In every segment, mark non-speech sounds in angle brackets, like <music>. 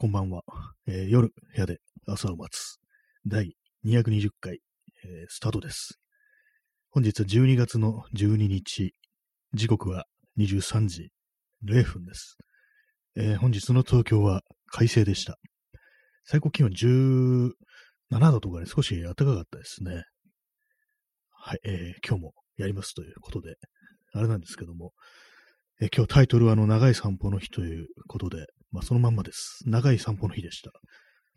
こんばんは。えー夜、部屋で朝を待つ。第220回、えースタートです。本日は12月の12日。時刻は23時0分です。えー本日の東京は快晴でした。最高気温17度とかで少し暖かかったですね。はい、え今日もやりますということで、あれなんですけども、え今日タイトルはあの長い散歩の日ということで、まあそのまんまです。長い散歩の日でした。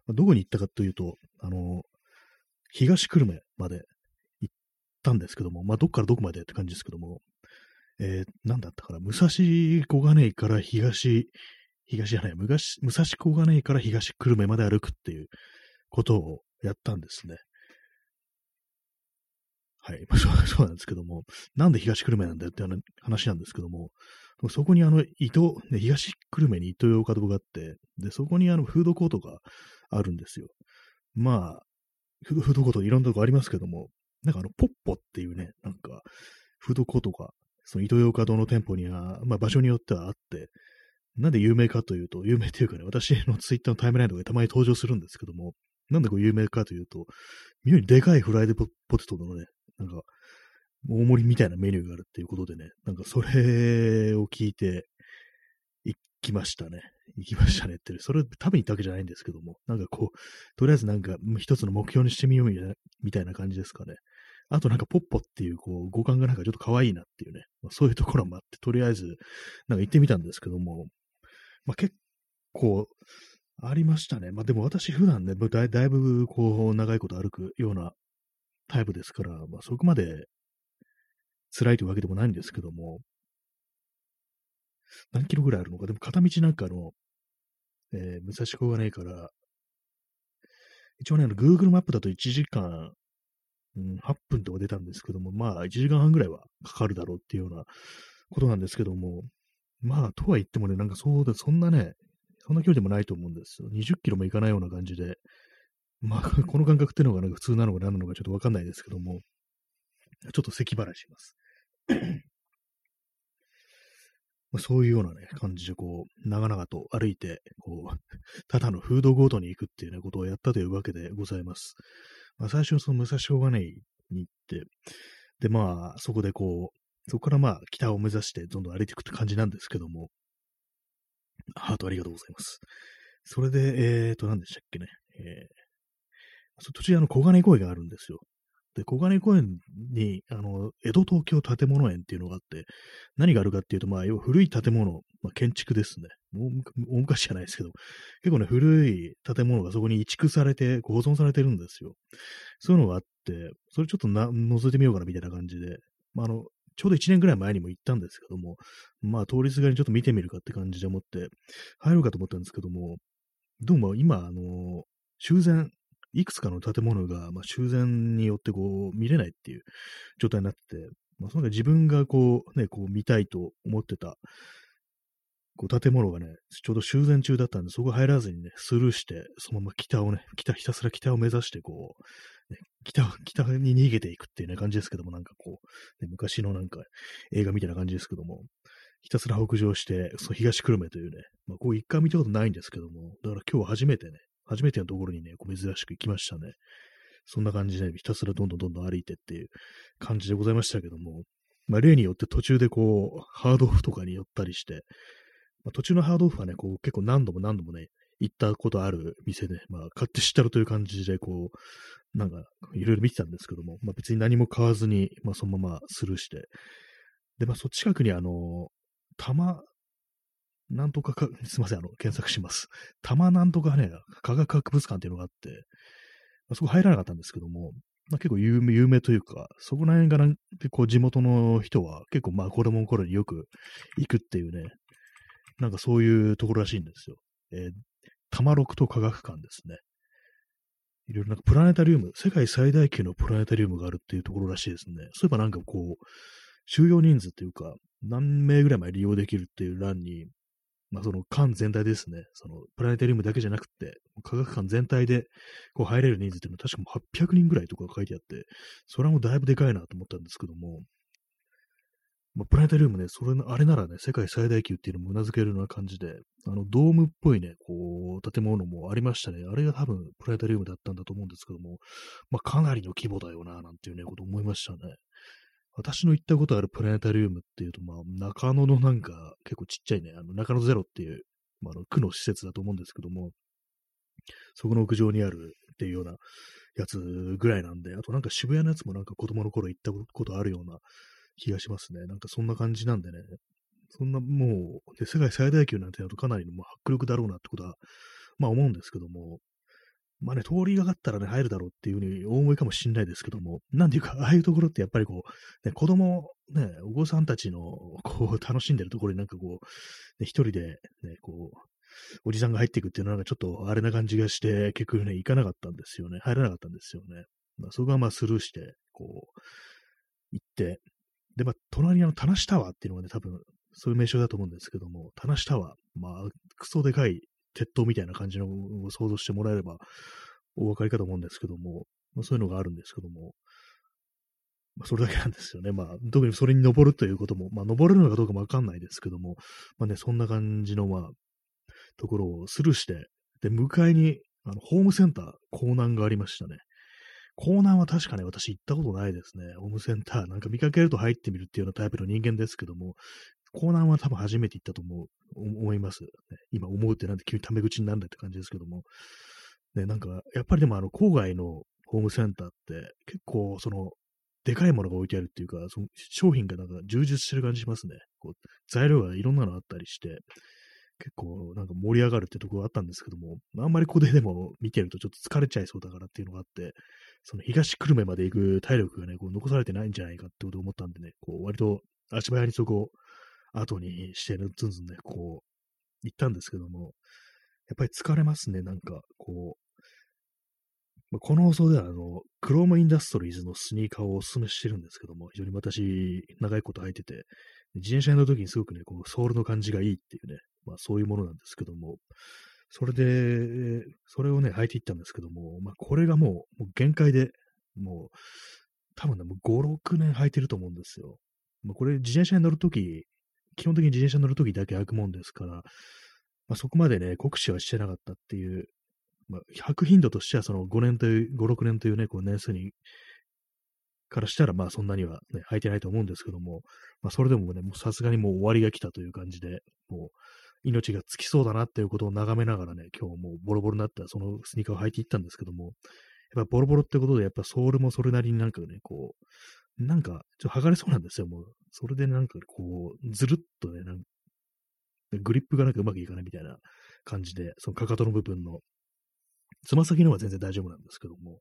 まあどこに行ったかというと、あの東久留米まで行ったんですけども、まあどっからどこまでって感じですけども、えー、なんだったかな、武蔵小金井から東、東じゃない、武蔵小金井から東久留米まで歩くっていうことをやったんですね。はい。まあ、<laughs> そうなんですけども、なんで東久留米なんだよって話なんですけども、そこにあの、伊東、ね、東久留米に伊東洋華堂があって、で、そこにあの、フードコートがあるんですよ。まあ、フードコートいろんなとこありますけども、なんかあの、ポッポっていうね、なんか、フードコートが、その伊東洋華堂の店舗には、まあ場所によってはあって、なんで有名かというと、有名というかね、私のツイッターのタイムラインとかでたまに登場するんですけども、なんでこう有名かというと、妙にでかいフライドポポテトのね、なんか、大盛りみたいなメニューがあるっていうことでね、なんかそれを聞いて、行きましたね。行きましたねって、それ食べに行ったわけじゃないんですけども、なんかこう、とりあえずなんか一つの目標にしてみようみたいなたいな感じですかね。あとなんかポッポっていうこう五感がなんかちょっと可愛いなっていうね、まあそういうところもあって、とりあえずなんか行ってみたんですけども、まあ結構ありましたね。まあでも私普段ね、だいだいぶこう長いこと歩くようなタイプですから、まあそこまで辛いというわけでもないんですけども、何キロぐらいあるのか。でも片道なんかの、えー武蔵小金井から、一応ね、あの Google マップだと1時間、うん、8分とか出たんですけども、まあ1時間半ぐらいはかかるだろうっていうようなことなんですけども、まあとは言ってもね、なんかそうだ、そんなね、そんな距離でもないと思うんですよ。20キロも行かないような感じで、まあ <laughs> この感覚っていうのがなんか普通なのか何なのかちょっとわかんないですけども、ちょっと咳払いします。<coughs> まあそういうようなね、感じでこう、長々と歩いて、こう、ただのフードゴートに行くっていうね、ことをやったというわけでございます。まあ最初その武蔵小金井に行って、でまあ、そこでこう、そこからまあ、北を目指してどんどん歩いていくって感じなんですけども、ハートありがとうございます。それで、えーと、何でしたっけね。えー、途中あの、小金公園があるんですよ。で、小金公園に、あの、江戸東京建物園っていうのがあって、何があるかっていうと、まあ、要は古い建物、まあ、建築ですね。もう大昔じゃないですけど、結構ね、古い建物がそこに移築されて、保存されてるんですよ。そういうのがあって、それちょっとな覗いてみようかなみたいな感じで、まあ、あの、ちょうど1年ぐらい前にも行ったんですけども、まあ、通りすがりにちょっと見てみるかって感じで思って、入ろうかと思ったんですけども、どうも今、あの、修繕、いくつかの建物が、まあ、修繕によってこう見れないっていう状態になってて、まあ、その自分がこうね、こう見たいと思ってた、こう建物がね、ちょうど修繕中だったんで、そこ入らずにね、スルーして、そのまま北をね、北、ひたすら北を目指して、こう、ね、北、北に逃げていくっていうね、感じですけども、なんかこう、ね、昔のなんか映画みたいな感じですけども、ひたすら北上して、そう東久留米というね、まあ、こう一回見たことないんですけども、だから今日は初めてね、初めてのところにね、こう珍しく行きましたね。そんな感じで、ね、ひたすらどんどんどんどん歩いてっていう感じでございましたけども、まあ、例によって途中でこう、ハードオフとかに寄ったりして、まあ、途中のハードオフはね、こう結構何度も何度もね、行ったことある店で、まあ、買って知ったるという感じで、こう、なんか、いろいろ見てたんですけども、まあ、別に何も買わずに、まあ、そのままスルーして、で、まあ、そっ近くにあの、玉、なんとかか、すいません、あの、検索します。玉なんとかね、科学博物館っていうのがあって、まあ、そこ入らなかったんですけども、まあ、結構有名、有名というか、そこら辺がなんて、こう、地元の人は結構、まあ、子供の頃によく行くっていうね、なんかそういうところらしいんですよ。えー、玉六と科学館ですね。いろいろなんかプラネタリウム、世界最大級のプラネタリウムがあるっていうところらしいですね。そういえばなんかこう、収容人数っていうか、何名ぐらいまで利用できるっていう欄に、まあその館全体ですね、そのプラネタリウムだけじゃなくて、科学館全体でこう入れる人数っていうのは確かも800人ぐらいとか書いてあって、それはもうだいぶでかいなと思ったんですけども、まあ、プラネタリウムね、それの、あれならね、世界最大級っていうのも頷けるような感じで、あの、ドームっぽいね、こう、建物もありましたね。あれが多分プラネタリウムだったんだと思うんですけども、まあ、かなりの規模だよな、なんていうね、こと思いましたね。私の行ったことあるプラネタリウムっていうと、まあ、中野のなんか、結構ちっちゃいね、あの、中野ゼロっていう、まあ、あの、区の施設だと思うんですけども、そこの屋上にあるっていうようなやつぐらいなんで、あとなんか渋谷のやつもなんか子供の頃行ったことあるような気がしますね。なんかそんな感じなんでね、そんなもう、世界最大級なんてなるとかなりのもう迫力だろうなってことは、まあ思うんですけども、まあね、通りがかったらね、入るだろうっていうふうに思いかもしんないですけども、なんていうか、<laughs> ああいうところってやっぱりこう、ね、子供、ね、お子さんたちの、こう、楽しんでるところになんかこう、ね、一人で、ね、こう、おじさんが入っていくっていうのはなんかちょっとあれな感じがして、結局ね、行かなかったんですよね。入らなかったんですよね。まあ、そこはまあスルーして、こう、行って、で、まあ、隣にあの、田無タワーっていうのがね、多分、そういう名称だと思うんですけども、田無タワー、まあ、クソでかい鉄塔みたいな感じのを想像してもらえればお分かりかと思うんですけども、まあ、そういうのがあるんですけども、まあ、それだけなんですよね。まあ、特にそれに登るということも、まあ、登れるのかどうかもわかんないですけども、まあね、そんな感じの、まあ、ところをスルーして、で、向かいに、あの、ホームセンター、港南がありましたね。港南は確かね、私行ったことないですね。ホームセンター、なんか見かけると入ってみるっていうようなタイプの人間ですけども、港南は多分初めて行ったと思う、思います。ね、今思うってなんで急にタメ口になるんだって感じですけども。ね、なんか、やっぱりでもあの、郊外のホームセンターって結構その、でかいものが置いてあるっていうか、その商品がなんか充実してる感じしますね。こう材料がいろんなのあったりして、結構なんか盛り上がるってとこがあったんですけども、あんまりここででも見てるとちょっと疲れちゃいそうだからっていうのがあって、その東久留米まで行く体力がね、こう残されてないんじゃないかってことを思ったんでね、こう割と足早にそこを後にしてね、ずんずんね、こう行ったんですけども、やっぱり疲れますね、なんかこう、この放送では、あの、クロームインダストリーズのスニーカーをお勧めしてるんですけども、非常に私、長いこと履いてて、自転車の時にすごくね、こう、ソールの感じがいいっていうね、まあそういうものなんですけども、それで、それをね、履いていったんですけども、まあこれがもう、もう限界で、もう、多分ね、もう5、6年履いてると思うんですよ。まあこれ自転車に乗るとき、基本的に自転車乗るときだけ履くもんですから、まあそこまでね、酷使はしてなかったっていう、まあ履く頻度としてはその5年という、5、6年というね、こう年数にからしたら、まあそんなにはね、履いてないと思うんですけども、まあそれでもね、さすがにもう終わりが来たという感じで、もう命が尽きそうだなっていうことを眺めながらね、今日もうボロボロになったそのスニーカーを履いていったんですけども、やっぱボロボロってことで、やっぱソールもそれなりになんかね、こう、なんか、ちょっと剥がれそうなんですよ、もう。それでなんかこう、ずるっとね、なんかグリップがなんかうまくいかないみたいな感じで、そのかかとの部分の、つま先の方は全然大丈夫なんですけども、やっ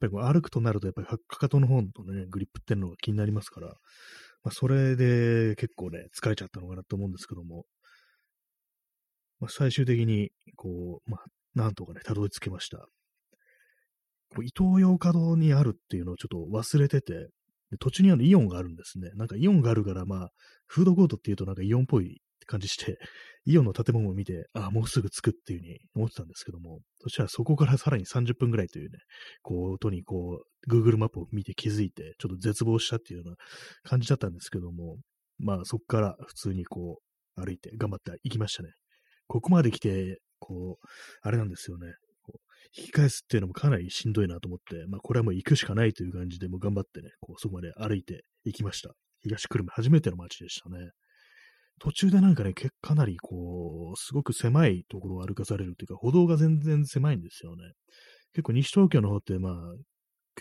ぱりこう歩くとなると、やっぱりかかとの方のね、グリップっていうのが気になりますから、まあ、それで結構ね、疲れちゃったのかなと思うんですけども、まあ、最終的に、こう、まあ、なんとかね、たどり着けました。こう伊東洋華堂にあるっていうのをちょっと忘れてて、途中にあるイオンがあるんですね。なんかイオンがあるから、まあ、フードコートっていうとなんかイオンっぽい感じして、<laughs> イオンの建物を見て、ああ、もうすぐ着くっていうふうに思ってたんですけども、そしたらそこからさらに30分ぐらいというね、こう、音にこう、Google マップを見て気づいて、ちょっと絶望したっていうような感じだったんですけども、まあそこから普通にこう、歩いて頑張って行きましたね。ここまで来て、こう、あれなんですよね。引き返すっていうのもかなりしんどいなと思って、まあこれはもう行くしかないという感じで、もう頑張ってね、こうそこまで歩いて行きました。東久留米初めての街でしたね。途中でなんかね、かなりこう、すごく狭いところを歩かされるというか、歩道が全然狭いんですよね。結構西東京の方ってまあ、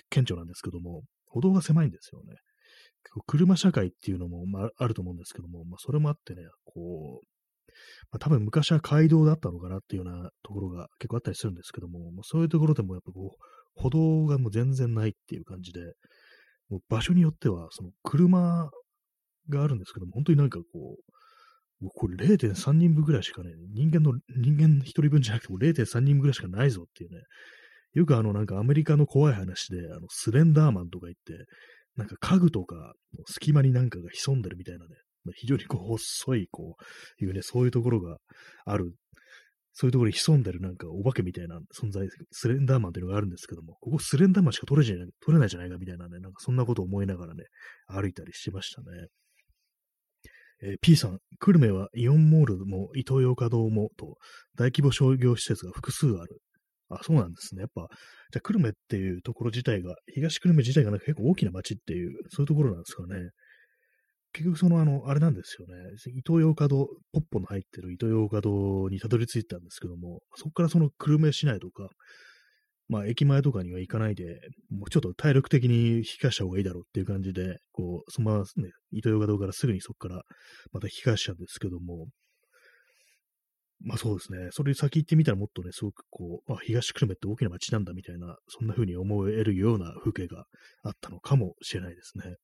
顕著なんですけども、歩道が狭いんですよね。結構車社会っていうのも、まあ、あると思うんですけども、まあ、それもあってね、こう、まあ、多分昔は街道だったのかなっていうようなところが結構あったりするんですけども、まあ、そういうところでもやっぱこう、歩道がもう全然ないっていう感じで、もう場所によっては、その車があるんですけども、本当になんかこう、もうこれ0.3人分ぐらいしかね、人間の、人間一人分じゃなくても0.3人分ぐらいしかないぞっていうね。よくあのなんかアメリカの怖い話で、あのスレンダーマンとか言って、なんか家具とか隙間になんかが潜んでるみたいなね、非常にこう細い、こう、いうね、そういうところがある。そういうところに潜んでるなんかお化けみたいな存在、スレンダーマンっていうのがあるんですけども、ここスレンダーマンしか取れじゃない取れないじゃないかみたいなね、なんかそんなことを思いながらね、歩いたりしましたね。えー、P さん、久留米はイオンモールもイトーヨーカドーもと大規模商業施設が複数ある。あ、そうなんですね。やっぱ、じゃ久留米っていうところ自体が、東久留米自体がなんか結構大きな街っていう、そういうところなんですかね。結局そのあの、あれなんですよね。伊東洋華堂、ポッポの入ってる伊東洋華堂にたどり着いたんですけども、そこからその久留米市内とか、まあ駅前とかには行かないで、もうちょっと体力的に引き返した方がいいだろうっていう感じで、こう、そのままね、伊東洋華堂からすぐにそこからまた引き返しちゃうんですけども、まあそうですね。それ先行ってみたらもっとね、すごくこう、あ、東久留米って大きな街なんだみたいな、そんな風に思えるような風景があったのかもしれないですね。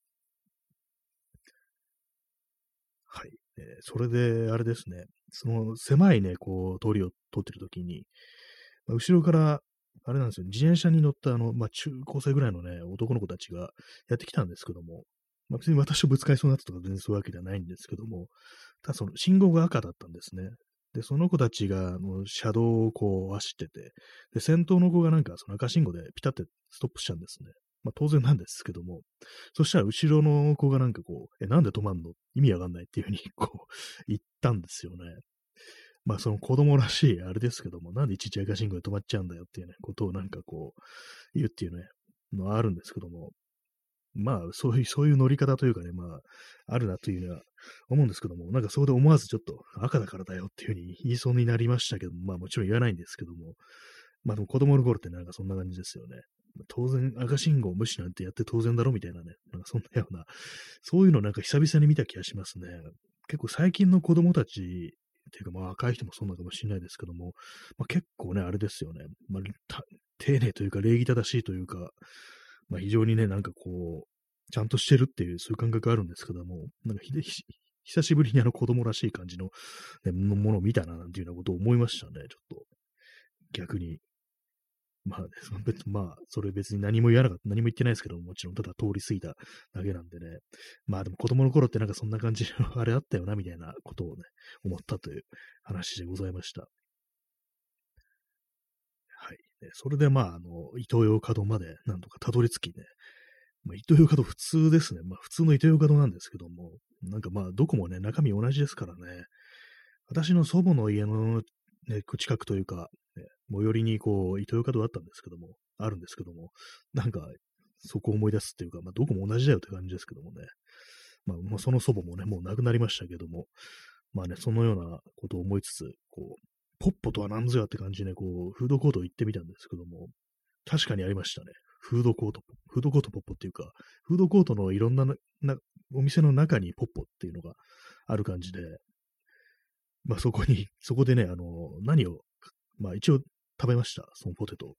はい。えー、それで、あれですね。その狭いね、こう、通りを通ってるときに、まあ、後ろから、あれなんですよ、自転車に乗ったあの、まあ、中高生ぐらいのね、男の子たちがやってきたんですけども、まあ、別に私をぶつかりそうになったとか全然そういうわけではないんですけども、ただその信号が赤だったんですね。で、その子たちが、の車道をこう走ってて、で、先頭の子がなんかその赤信号でピタってストップしたんですね。まあ当然なんですけども、そしたら後ろの子がなんかこう、え、なんで止まんの？意味わかんないっていうふうに <laughs> こう、言ったんですよね。まあその子供らしいあれですけども、なんでいちいち赤信号で止まっちゃうんだよっていうね、ことをなんかこう、言うっていうね、のはあるんですけども、まあ、そういう、そういう乗り方というかね、まあ、あるなというのは思うんですけども、なんかそこで思わずちょっと赤だからだよっていうふうに言いそうになりましたけども、まあもちろん言わないんですけども、まあでも子供の頃ってなんかそんな感じですよね。当然赤信号無視なんてやって当然だろみたいなね、なんかそんなような、そういうのなんか久々に見た気がしますね。結構最近の子供たちっていうか、まあ若い人もそうなのかもしれないですけども、まあ結構ね、あれですよね。まあ、丁寧というか礼儀正しいというか、まあ、非常にね、なんかこう、ちゃんとしてるっていう、そういう感覚があるんですけども、なんか久しぶりにあの子供らしい感じの,、ね、ものを見たな、なんていうようなことを思いましたね、ちょっと。逆に。まあ、ね、<laughs> まあ、それ別に何も言わなかった、何も言ってないですけども、もちろんただ通り過ぎただけなんでね。まあでも子供の頃ってなんかそんな感じの <laughs> あれあったよな、みたいなことをね、思ったという話でございました。はいそれでまあ、あの、伊東洋華堂までなんとかたどり着きね、まあ、伊東洋華堂普通ですね。まあ普通の伊東洋華堂なんですけども、なんかまあどこもね、中身同じですからね。私の祖母の家の、ね、近くというか、ね、最寄りにこう、伊東洋華堂あったんですけども、あるんですけども、なんか、そこを思い出すっていうか、まあどこも同じだよって感じですけどもね。まあ、まあ、その祖母もね、もう亡くなりましたけども、まあね、そのようなことを思いつつ、こう、ポッポとは何ぞやって感じで、ね、こう、フードコート行ってみたんですけども、確かにありましたね。フードコート、フードコートポッポっていうか、フードコートのいろんなお店の中にポッポっていうのがある感じで、まあそこに、そこでね、あの、何を、まあ一応食べました、そのポテト。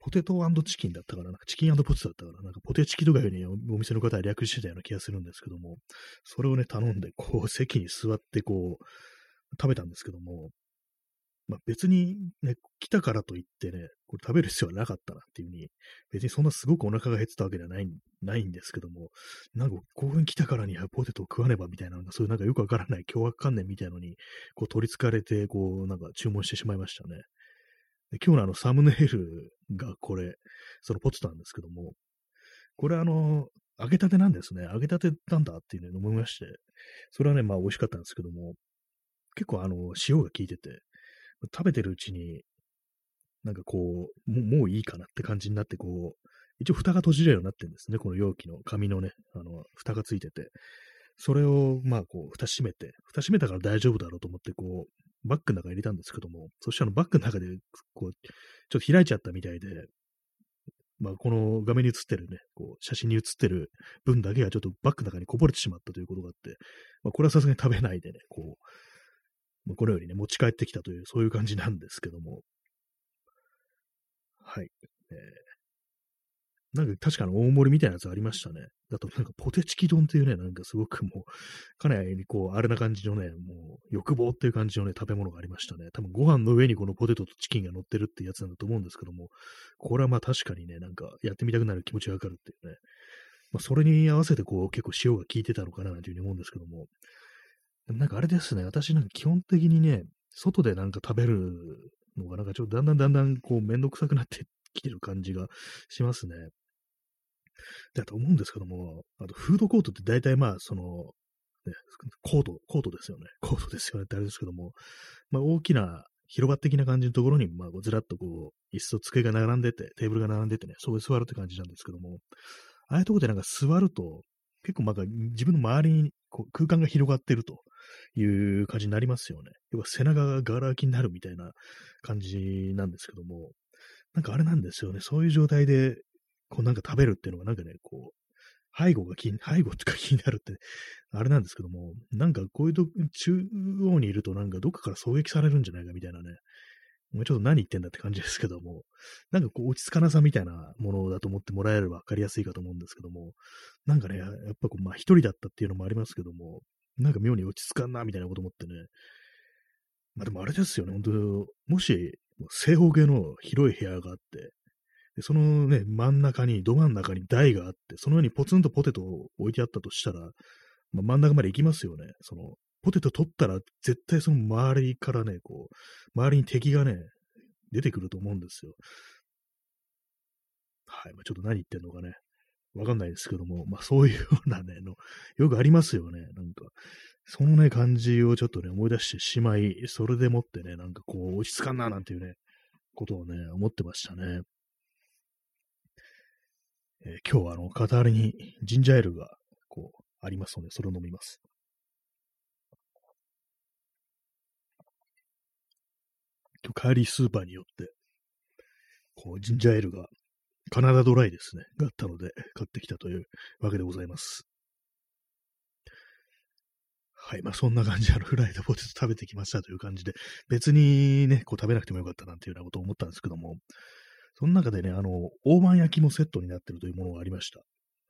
ポテトチキンだったから、なんかチキンポテトだったから、なんかポテチキとかよりお店の方は略してたような気がするんですけども、それをね、頼んで、こう、席に座って、こう、食べたんですけども、まあ、別にね、来たからといってね、これ食べる必要はなかったなっていうふうに、別にそんなすごくお腹が減ってたわけではないないんですけども、なんかここに来たからにはポテトを食わねばみたいな、そういうなんかよくわからない凶悪観念みたいのに、こう取り憑かれて、こうなんか注文してしまいましたね。で今日のあのサムネイルがこれ、そのポテトなんですけども、これあの、揚げたてなんですね。揚げたてなんだっていうのを思いまして、それはね、まあ美味しかったんですけども、結構あの、塩が効いてて、食べてるうちに、なんかこう、もういいかなって感じになって、こう、一応蓋が閉じれるようになってるんですね。この容器の紙のね、あの、蓋がついてて。それを、まあ、こう、蓋閉めて、蓋閉めたから大丈夫だろうと思って、こう、バッグの中に入れたんですけども、そしたらバッグの中で、こう、ちょっと開いちゃったみたいで、まあ、この画面に映ってるね、こう、写真に写ってる分だけがちょっとバッグの中にこぼれてしまったということがあって、まあ、これはさすがに食べないでね、こう、このようにね、持ち帰ってきたという、そういう感じなんですけども。はい。えー、なんか確かに大盛りみたいなやつありましたね。だとなんかポテチキ丼っていうね、なんかすごくもう、かなりこう、あれな感じのね、もう、欲望っていう感じのね、食べ物がありましたね。多分ご飯の上にこのポテトとチキンが乗ってるってやつなんだと思うんですけども、これはまあ確かにね、なんかやってみたくなる気持ちがわかるっていうね。まあ、それに合わせてこう、結構塩が効いてたのかなというふうに思うんですけども、なんかあれですね、私なんか基本的にね、外でなんか食べるのがなんかちょっとだんだんだんだんこうめんどくさくなってきてる感じがしますね。だと思うんですけども、あとフードコートって大体まあその、ね、コート、コートですよね。コートですよねってあれですけども、まあ、大きな広場的な感じのところに、まあ、ずらっとこう、椅子と机が並んでて、テーブルが並んでてね、そこで座るって感じなんですけども、ああいうとこでなんか座ると、結構なんか自分の周りにこう空間が広がってるという感じになりますよね。要は背中がガラ空きになるみたいな感じなんですけども、なんかあれなんですよね。そういう状態で、こうなんか食べるっていうのがなんかね、こう、背後が気に、背後とか気になるって、あれなんですけども、なんかこういうと中央にいるとなんかどっかから狙撃されるんじゃないかみたいなね、もうちょっと何言ってんだって感じですけども、なんかこう落ち着かなさみたいなものだと思ってもらえれば分かりやすいかと思うんですけども、なんかね、やっぱこう、まあ一人だったっていうのもありますけども、なんか妙に落ち着かんなみたいなこと思ってね、まあでもあれですよね、本当もし正方形の広い部屋があって、でそのね、真ん中に、ど真ん中に台があって、その上にポツンとポテトを置いてあったとしたら、まあ、真ん中まで行きますよね。その、ポテト取ったら、絶対その周りからね、こう、周りに敵がね、出てくると思うんですよ。はい。まあ、ちょっと何言ってんのかね、わかんないですけども、まあそういうようなね、の、よくありますよね。なんか、そのね、感じをちょっとね、思い出してしまい、それでもってね、なんかこう、落ち着かんな、なんていうね、ことをね、思ってましたね。えー、今日はあの、カタールにジンジャーエールが、こう、ありますので、それを飲みます。今日帰りスーパーによって、こう、ジンジャーエールが、カナダドライですね、があったので、買ってきたというわけでございます。はい。まあ、そんな感じで、あの、フライドポテト食べてきましたという感じで、別にね、こう食べなくてもよかったなんていうようなことを思ったんですけども、その中でね、あの、大判焼きもセットになってるというものがありました。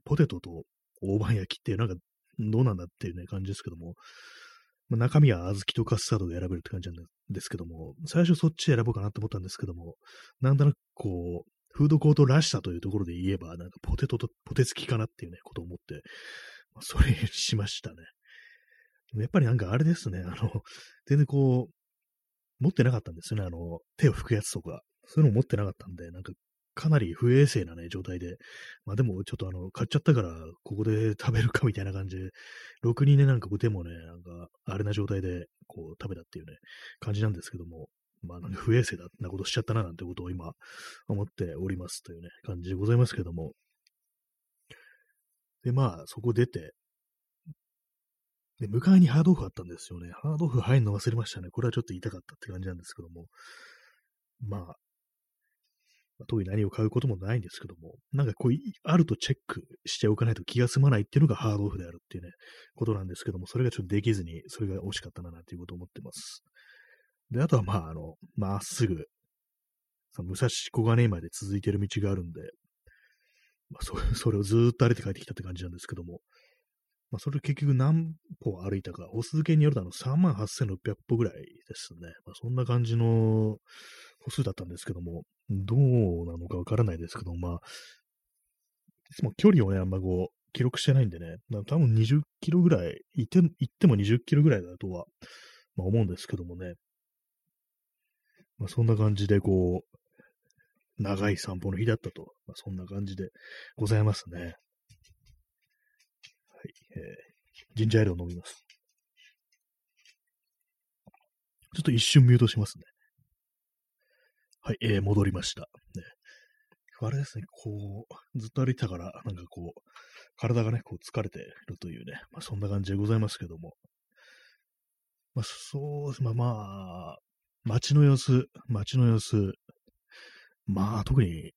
ポテトと大判焼きってなんかどうなんだっていうね、感じですけども、まあ、中身は小豆とカスタードが選べるって感じなんですけども、最初そっち選ぼうかなと思ったんですけども、なんとなくこう、フードコートらしさというところで言えば、なんかポテトとポテ付きかなっていうね、ことを思って、まあ、それ <laughs> しましたね。やっぱりなんかあれですね、あの、全然こう、持ってなかったんですよね、あの、手を拭くやつとか。そういうの持ってなかったんで、なんかかなり不衛生なね、状態で。まあでも、ちょっとあの、買っちゃったから、ここで食べるかみたいな感じで、ろくにね、なんか手もね、なんか、あれな状態で、こう、食べたっていうね、感じなんですけども、まあ、不衛生だなことしちゃったな、なんてことを今、思っておりますというね、感じでございますけども。で、まあ、そこ出て、で、迎えにハードオフあったんですよね。ハードオフ入るの忘れましたね。これはちょっと言いたかったって感じなんですけども。まあ、特に何を買うこともないんですけども、なんかこう、あるとチェックしておかないと気が済まないっていうのがハードオフであるっていうね、ことなんですけども、それがちょっとできずに、それが惜しかったな、なんていうことを思ってます。で、あとはまあ、あの、まっすぐ、その武蔵小金井まで続いてる道があるんで、まあ、そ <laughs> それをずっと歩いて帰ってきたって感じなんですけども、まあ、それ結局何歩歩いたか、歩数計によるとあの38,600歩ぐらいですね。まあ、そんな感じの歩数だったんですけども、どうなのかわからないですけど、まあ、いつも距離をね、あんまこう、記録してないんでね、多分20キロぐらい、行って行っても20キロぐらいだとは、まあ、思うんですけどもね。まあ、そんな感じで、こう、長い散歩の日だったと、まあ、そんな感じでございますね。はい、えー、ジンジャーエールを飲みます。ちょっと一瞬ミュートしますね。はい、えー、戻りました。ね。あれですね、こう、ずっと歩いたから、なんかこう、体がね、こう疲れているというね、まあそんな感じでございますけども。まあそうです、まあまあ、街の様子、街の様子、まあ特に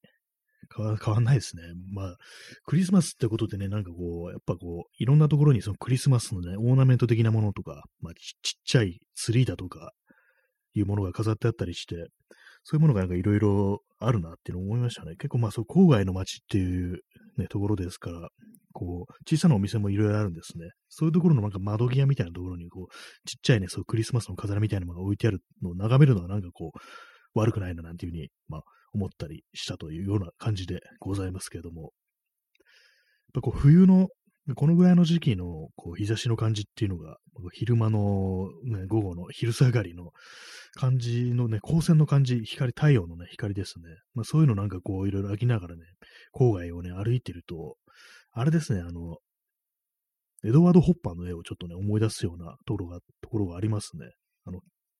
変わ変わんないですね。まあ、クリスマスってことでね、なんかこう、やっぱこう、いろんなところにそのクリスマスのね、オーナメント的なものとか、まあちっちゃいツリーだとか、いうものが飾ってあったりして、そういうものがなんかいろいろあるなっていうのを思いましたね。結構まあそう、郊外の街っていうね、ところですから、こう、小さなお店もいろいろあるんですね。そういうところのなんか窓際みたいなところに、こう、ちっちゃいね、そうクリスマスの飾りみたいなものが置いてあるのを眺めるのはなんかこう、悪くないななんていうふうに、まあ、思ったりしたというような感じでございますけれども。やっぱこう、冬のこのぐらいの時期のこう日差しの感じっていうのが、昼間の、ね、午後の昼下がりの感じのね、光線の感じ、光、太陽のね、光ですね。まあそういうのなんかこういろいろ飽きながらね、郊外をね、歩いてると、あれですね、あの、エドワード・ホッパーの絵をちょっとね、思い出すようなところが、ところがありますね。あの、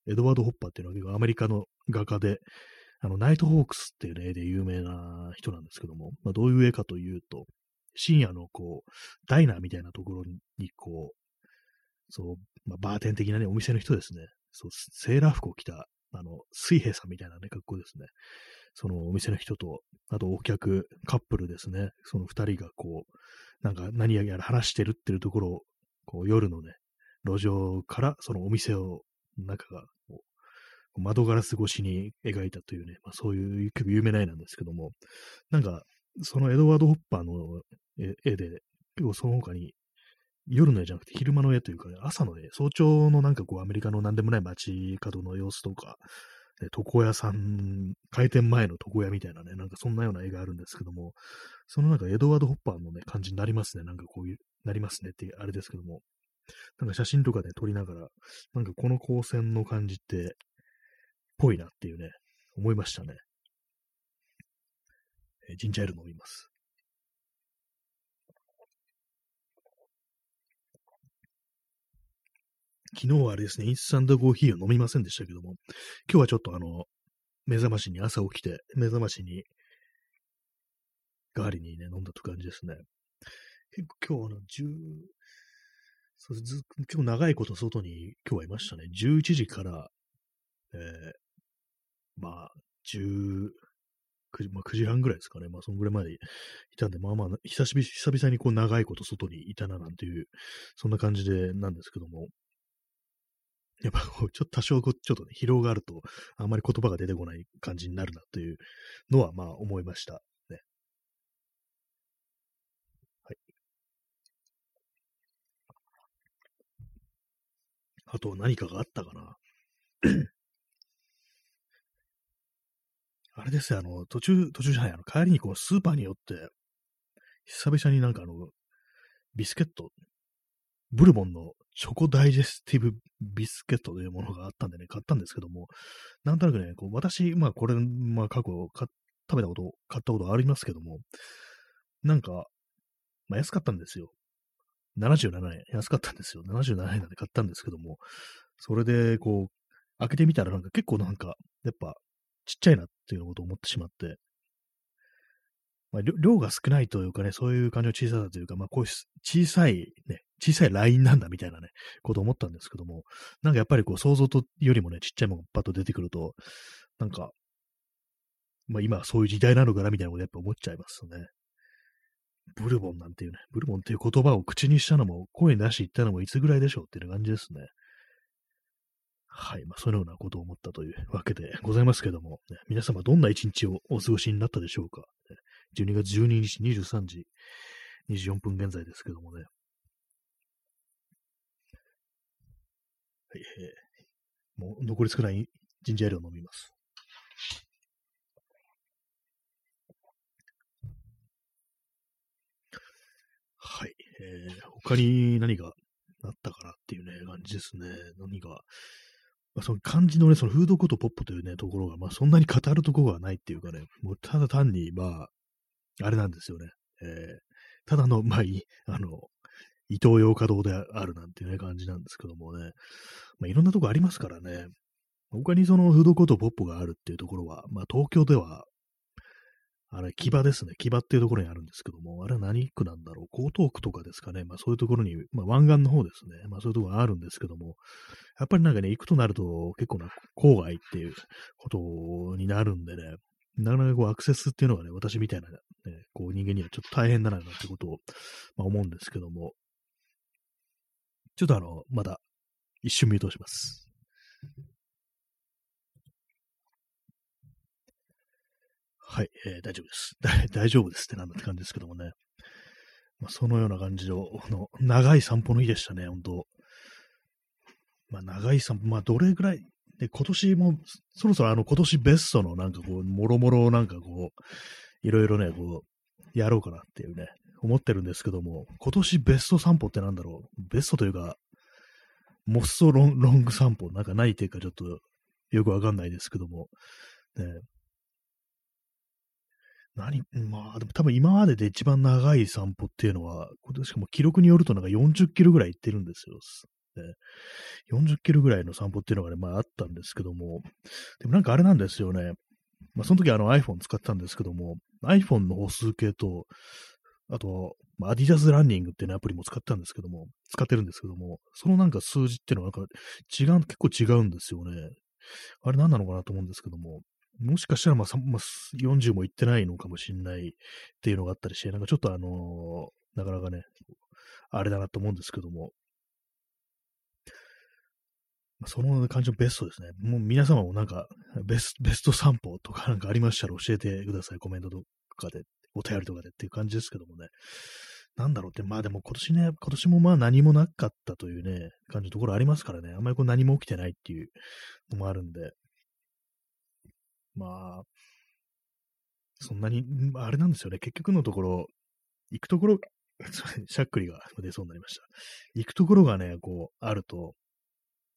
エドワード・ホッパーっていうのは結構アメリカの画家で、あの、ナイトホークスっていう、ね、絵で有名な人なんですけども、まあ、どういう絵かというと、深夜のこう、ダイナーみたいなところに、こう、そう、まあ、バーテン的なね、お店の人ですね。そう、セーラー服を着た、あの、水平さんみたいなね、格好ですね。そのお店の人と、あとお客、カップルですね。その二人がこう、なんか何やら話してるっていうところを、こう夜のね、路上からそのお店を、中がこう窓ガラス越しに描いたというね、まあ、そういう結構有名な絵なんですけども、なんか、そのエドワード・ホッパーの絵で、結構その他に夜の絵じゃなくて昼間の絵というか、朝の絵、早朝のなんかこうアメリカの何でもない街角の様子とか、ね、床屋さん、開店前の床屋みたいなね、なんかそんなような絵があるんですけども、そのなんかエドワード・ホッパーのね、感じになりますね。なんかこういう、なりますねってあれですけども、なんか写真とかで、撮りながら、なんかこの光線の感じって、ぽいなっていうね、思いましたね。えジンジャーエール飲みます。昨日はあれですね、インスタントコーヒーを飲みませんでしたけども、今日はちょっとあの、目覚ましに朝起きて、目覚ましに、代わりにね、飲んだという感じですね。結構今日あの、10、そうず今日長いこと外に今日はいましたね。11時から、えー、まあ、10、9時、まあ、9時半ぐらいですかね。まあ、そのぐらいまでいたんで、まあまあ、久々にこう長いこと外にいたななんていう、そんな感じでなんですけども、やっぱこう、ちょっと多少こう、ちょっとね、疲労があると、あんまり言葉が出てこない感じになるなというのは、まあ思いましたね。はい。あと何かがあったかな。<clears throat> あれですよ、あの、途中、途中じゃない、あの、帰りにこう、スーパーに寄って、久々になんかあの、ビスケット、ブルボンのチョコダイジェスティブビスケットというものがあったんでね、買ったんですけども、なんとなくね、こう私、まあこれ、まあ過去食べたこと、買ったことありますけども、なんか、まあ安かったんですよ。77円。安かったんですよ。77円なんで買ったんですけども、それで、こう、開けてみたらなんか結構なんか、やっぱ、ちっちゃいなっていうことを思ってしまって、まあ、量が少ないというかね、そういう感じの小ささというか、まあ、こういう小さいね、小さいラインなんだみたいなね、こと思ったんですけども、なんかやっぱりこう想像とよりもね、ちっちゃいものがパッと出てくると、なんか、まあ今はそういう時代なのかなみたいなことやっぱ思っちゃいますね。ブルボンなんていうね、ブルボンっていう言葉を口にしたのも、声なし言ったのもいつぐらいでしょうっていう感じですね。はい。まあ、そのようなことを思ったというわけでございますけども、ね、皆様どんな一日をお過ごしになったでしょうか。12月12日23時24分現在ですけどもね。はい、えー、もう残り少ないジンジャーエールを飲みます。はい。えー、他に何があったかなっていうね、感じですね。何が。まあ、その漢字のね、そのフードコートポップというね、ところが、まあそんなに語るところがないっていうかね、もうただ単に、まあ、あれなんですよね。えー、ただの、まあいい、あの、伊東洋華堂であるなんていうね、感じなんですけどもね。まあ、いろんなとこありますからね。他にそのフードコートポップがあるっていうところは、まあ東京では、あれ、木場ですね。木場っていうところにあるんですけども、あれは何区なんだろう？江東区とかですかね。まあそういうところに、まあ湾岸の方ですね。まあそういうところがあるんですけども、やっぱりなんかね、行くとなると結構な郊外っていうことになるんでね、なかなかこうアクセスっていうのがね、私みたいな、ね、こう人間にはちょっと大変だななんてことを、まあ、思うんですけども、ちょっとあの、まだ一瞬見通します。はい、えー、大丈夫です。<laughs> 大丈夫ですってなんだって感じですけどもね。まあ、そのような感じの、の長い散歩の日でしたね、本当まあ、長い散歩、まあ、どれぐらい、で、今年も、そろそろあの、今年ベストのなんかこう、もろもろなんかこう、いろいろね、こう、やろうかなっていうね、思ってるんですけども、今年ベスト散歩ってなんだろう？ベストというか、モストロンロング散歩？なんかないっていうかちょっとよくわかんないですけども、ね、何？まあ、でも多分今までで一番長い散歩っていうのは、しかも記録によるとなんか40キロぐらい行ってるんですよ。ね、40キロぐらいの散歩っていうのがね、まああったんですけども、でもなんかあれなんですよね。まあその時あの iPhone 使ったんですけども、iPhone の歩数計と、あと、まあ、アディダスランニングっていう、アプリも使ったんですけども、使ってるんですけども、そのなんか数字っていうのはなんか違う、結構違うんですよね。あれ何なのかなと思うんですけども、もしかしたらまあ、まあ、40もいってないのかもしれないっていうのがあったりして、なんかちょっとあのー、なかなかね、あれだなと思うんですけども、その感じのベストですね。もう皆様もなんかベス、ベスト散歩とかなんかありましたら教えてください。コメントとかで、お便りとかでっていう感じですけどもね。なんだろうって、まあでも今年ね、今年もまあ何もなかったというね、感じのところありますからね。あんまりこう何も起きてないっていうのもあるんで。まあ、そんなに、あれなんですよね。結局のところ、行くところ、<laughs> しゃっくりが出そうになりました。行くところがね、こう、あると、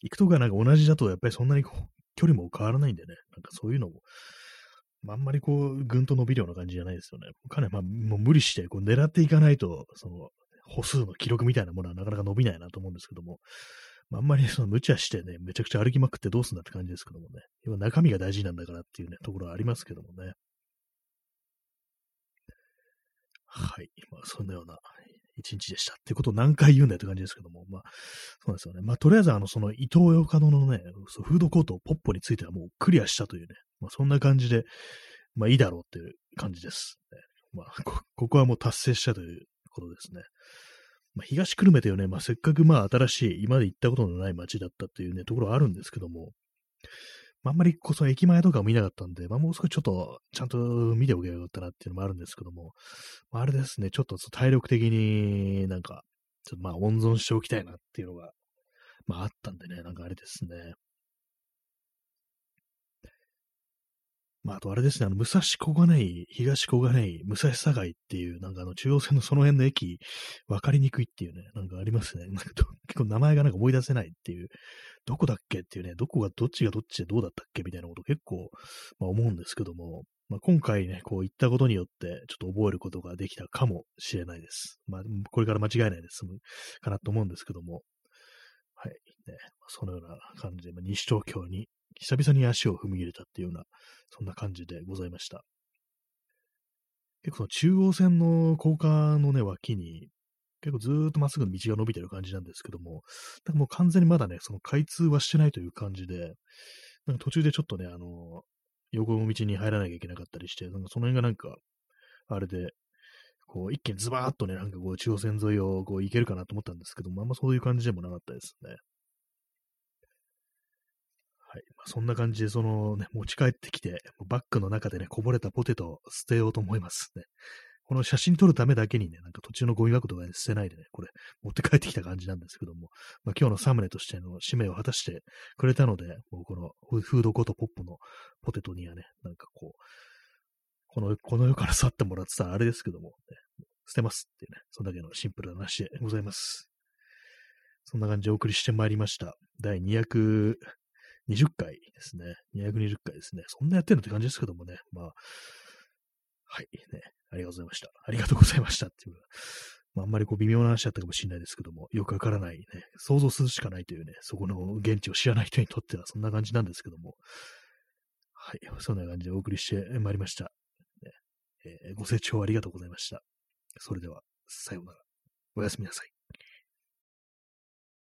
行くとこがなんか同じだと、やっぱりそんなにこう距離も変わらないんでね、なんかそういうのも、あんまりこう、ぐんと伸びるような感じじゃないですよね。かなり、まあ、もう無理して、こう、狙っていかないと、その、歩数の記録みたいなものはなかなか伸びないなと思うんですけども、あ、んまりその無茶してね、めちゃくちゃ歩きまくってどうすんだって感じですけどもね、要は中身が大事なんだからっていうね、ところはありますけどもね。はい。まあ、そんなような一日でしたってことを何回言うんだよって感じですけども、まあ、そうですよね。まあ、とりあえず、あの、その、伊藤洋華堂のね、フードコート、ポッポについてはもうクリアしたというね、まあ、そんな感じで、まあ、いいだろうっていう感じです。ね、まあこ、ここはもう達成したということですね。まあ、東久留米というね、まあ、せっかくまあ、新しい、今まで行ったことのない街だったっていうね、ところはあるんですけども、あんまりこそ駅前とかを見なかったんで、まあ、もう少しちょっとちゃんと見ておけばよかったなっていうのもあるんですけども、まあ、あれですね、ちょっと体力的になんか、ちょっとまあ温存しておきたいなっていうのが、まああったんでね、なんかあれですね。まあ、あとあれですね、あの、武蔵小金井、東小金井、武蔵境っていう、なんかあの、中央線のその辺の駅、わかりにくいっていうね、なんかありますね。なんか結構名前がなんか思い出せないっていうどこだっけっていうね、どこがどっちがどっちでどうだったっけみたいなこと結構、まあ、思うんですけども、まあ、今回ね、こう言ったことによって、ちょっと覚えることができたかもしれないです。まあ、これから間違いないで済むかなと思うんですけども、はい。ね、そのような感じで、まあ、西東京に久々に足を踏み入れたっていうような、そんな感じでございました。結構中央線の高架のね、脇に、結構ずーっとまっすぐの道が伸びてる感じなんですけども、なんかもう完全にまだね、その開通はしてないという感じで、なんか途中でちょっとね、あの、横の道に入らなきゃいけなかったりして、なんかその辺がなんか、あれで、こう、一気にズバーっとね、なんかこう、中央線沿いをこう、行けるかなと思ったんですけども、あんまそういう感じでもなかったですね。はい。まあ、そんな感じで、そのね、持ち帰ってきて、バッグの中でね、こぼれたポテトを捨てようと思いますね。この写真撮るためだけにね、なんか途中のゴミ箱とかで捨てないでね、これ持って帰ってきた感じなんですけども、まあ、今日のサムネとしての使命を果たしてくれたので、もうこのフードコートポップのポテトにはね、なんかこう、この、この世から去ってもらってたあれですけども、ね、捨てますっていうね、そんだけのシンプルな話でございます。そんな感じでお送りしてまいりました。第200 20回ですね。220回ですね。そんなやってるのって感じですけどもね。まあ、はい、ね。ありがとうございました。ありがとうございましたっていう。まあ、あんまりこう微妙な話だったかもしれないですけども、よくわからないね、想像するしかないというね、そこの現地を知らない人にとってはそんな感じなんですけども、はい、そんな感じでお送りしてまいりました。ねえー、ご清聴ありがとうございました。それでは、さようなら。おやすみなさい。